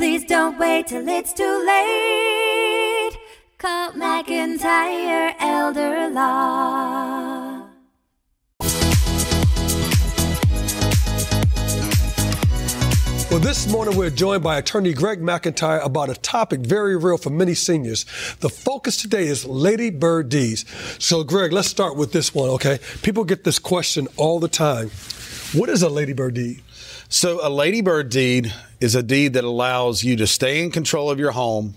Please don't wait till it's too late. Call McIntyre Elder Law. Well, this morning we're joined by attorney Greg McIntyre about a topic very real for many seniors. The focus today is Lady Bird deeds. So, Greg, let's start with this one, okay? People get this question all the time. What is a ladybird deed? So, a ladybird deed is a deed that allows you to stay in control of your home,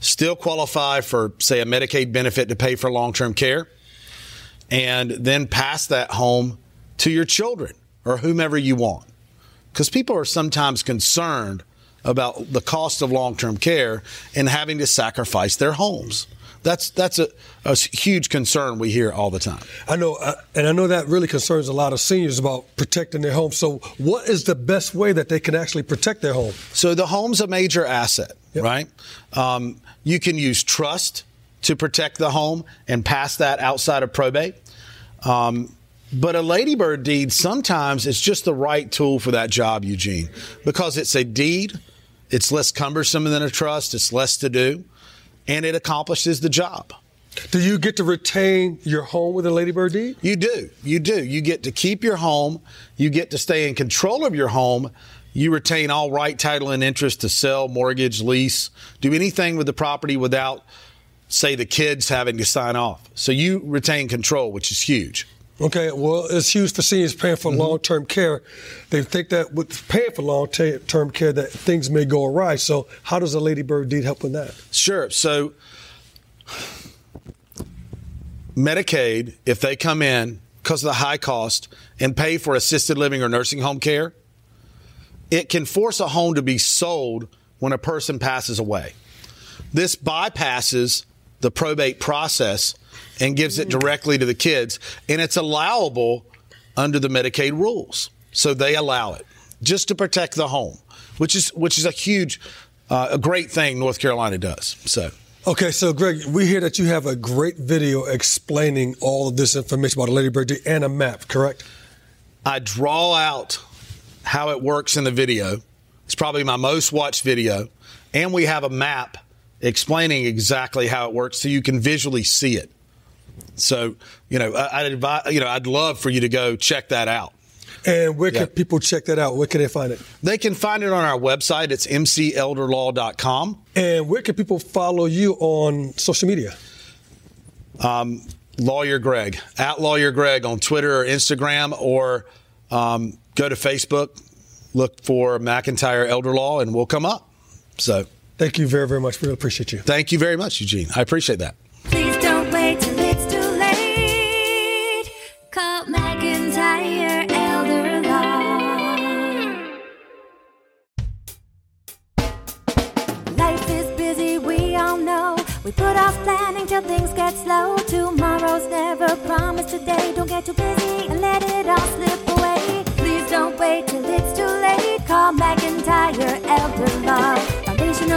still qualify for, say, a Medicaid benefit to pay for long term care, and then pass that home to your children or whomever you want because people are sometimes concerned about the cost of long-term care and having to sacrifice their homes. That's that's a, a huge concern we hear all the time. I know, uh, and I know that really concerns a lot of seniors about protecting their home. So, what is the best way that they can actually protect their home? So, the home's a major asset, yep. right? Um, you can use trust to protect the home and pass that outside of probate. Um, but a ladybird deed sometimes it's just the right tool for that job, Eugene, because it's a deed, it's less cumbersome than a trust, it's less to do, and it accomplishes the job. Do you get to retain your home with a ladybird deed? You do. You do. You get to keep your home. You get to stay in control of your home. You retain all right, title, and interest to sell, mortgage, lease, do anything with the property without, say, the kids having to sign off. So you retain control, which is huge. Okay, well, it's huge for seniors paying for mm-hmm. long-term care. They think that with paying for long-term care, that things may go awry. So, how does a Ladybird deed help with that? Sure. So, Medicaid, if they come in because of the high cost and pay for assisted living or nursing home care, it can force a home to be sold when a person passes away. This bypasses the probate process and gives it directly to the kids. And it's allowable under the Medicaid rules. So they allow it just to protect the home, which is which is a huge, uh, a great thing North Carolina does. So. Okay, so Greg, we hear that you have a great video explaining all of this information about a ladybird and a map, correct? I draw out how it works in the video. It's probably my most watched video. And we have a map explaining exactly how it works so you can visually see it. So, you know, I'd advise, you know, I'd love for you to go check that out. And where can people check that out? Where can they find it? They can find it on our website. It's mcelderlaw.com. And where can people follow you on social media? Um, Lawyer Greg, at Lawyer Greg on Twitter or Instagram, or um, go to Facebook, look for McIntyre Elder Law, and we'll come up. So. Thank you very, very much. We really appreciate you. Thank you very much, Eugene. I appreciate that. Please don't wait till it's too late. Call McIntyre Elder Law. Life is busy, we all know. We put off planning till things get slow. Tomorrow's never promised today. Don't get too busy and let it all slip away. Please don't wait till it's too late. Call McIntyre Elder Law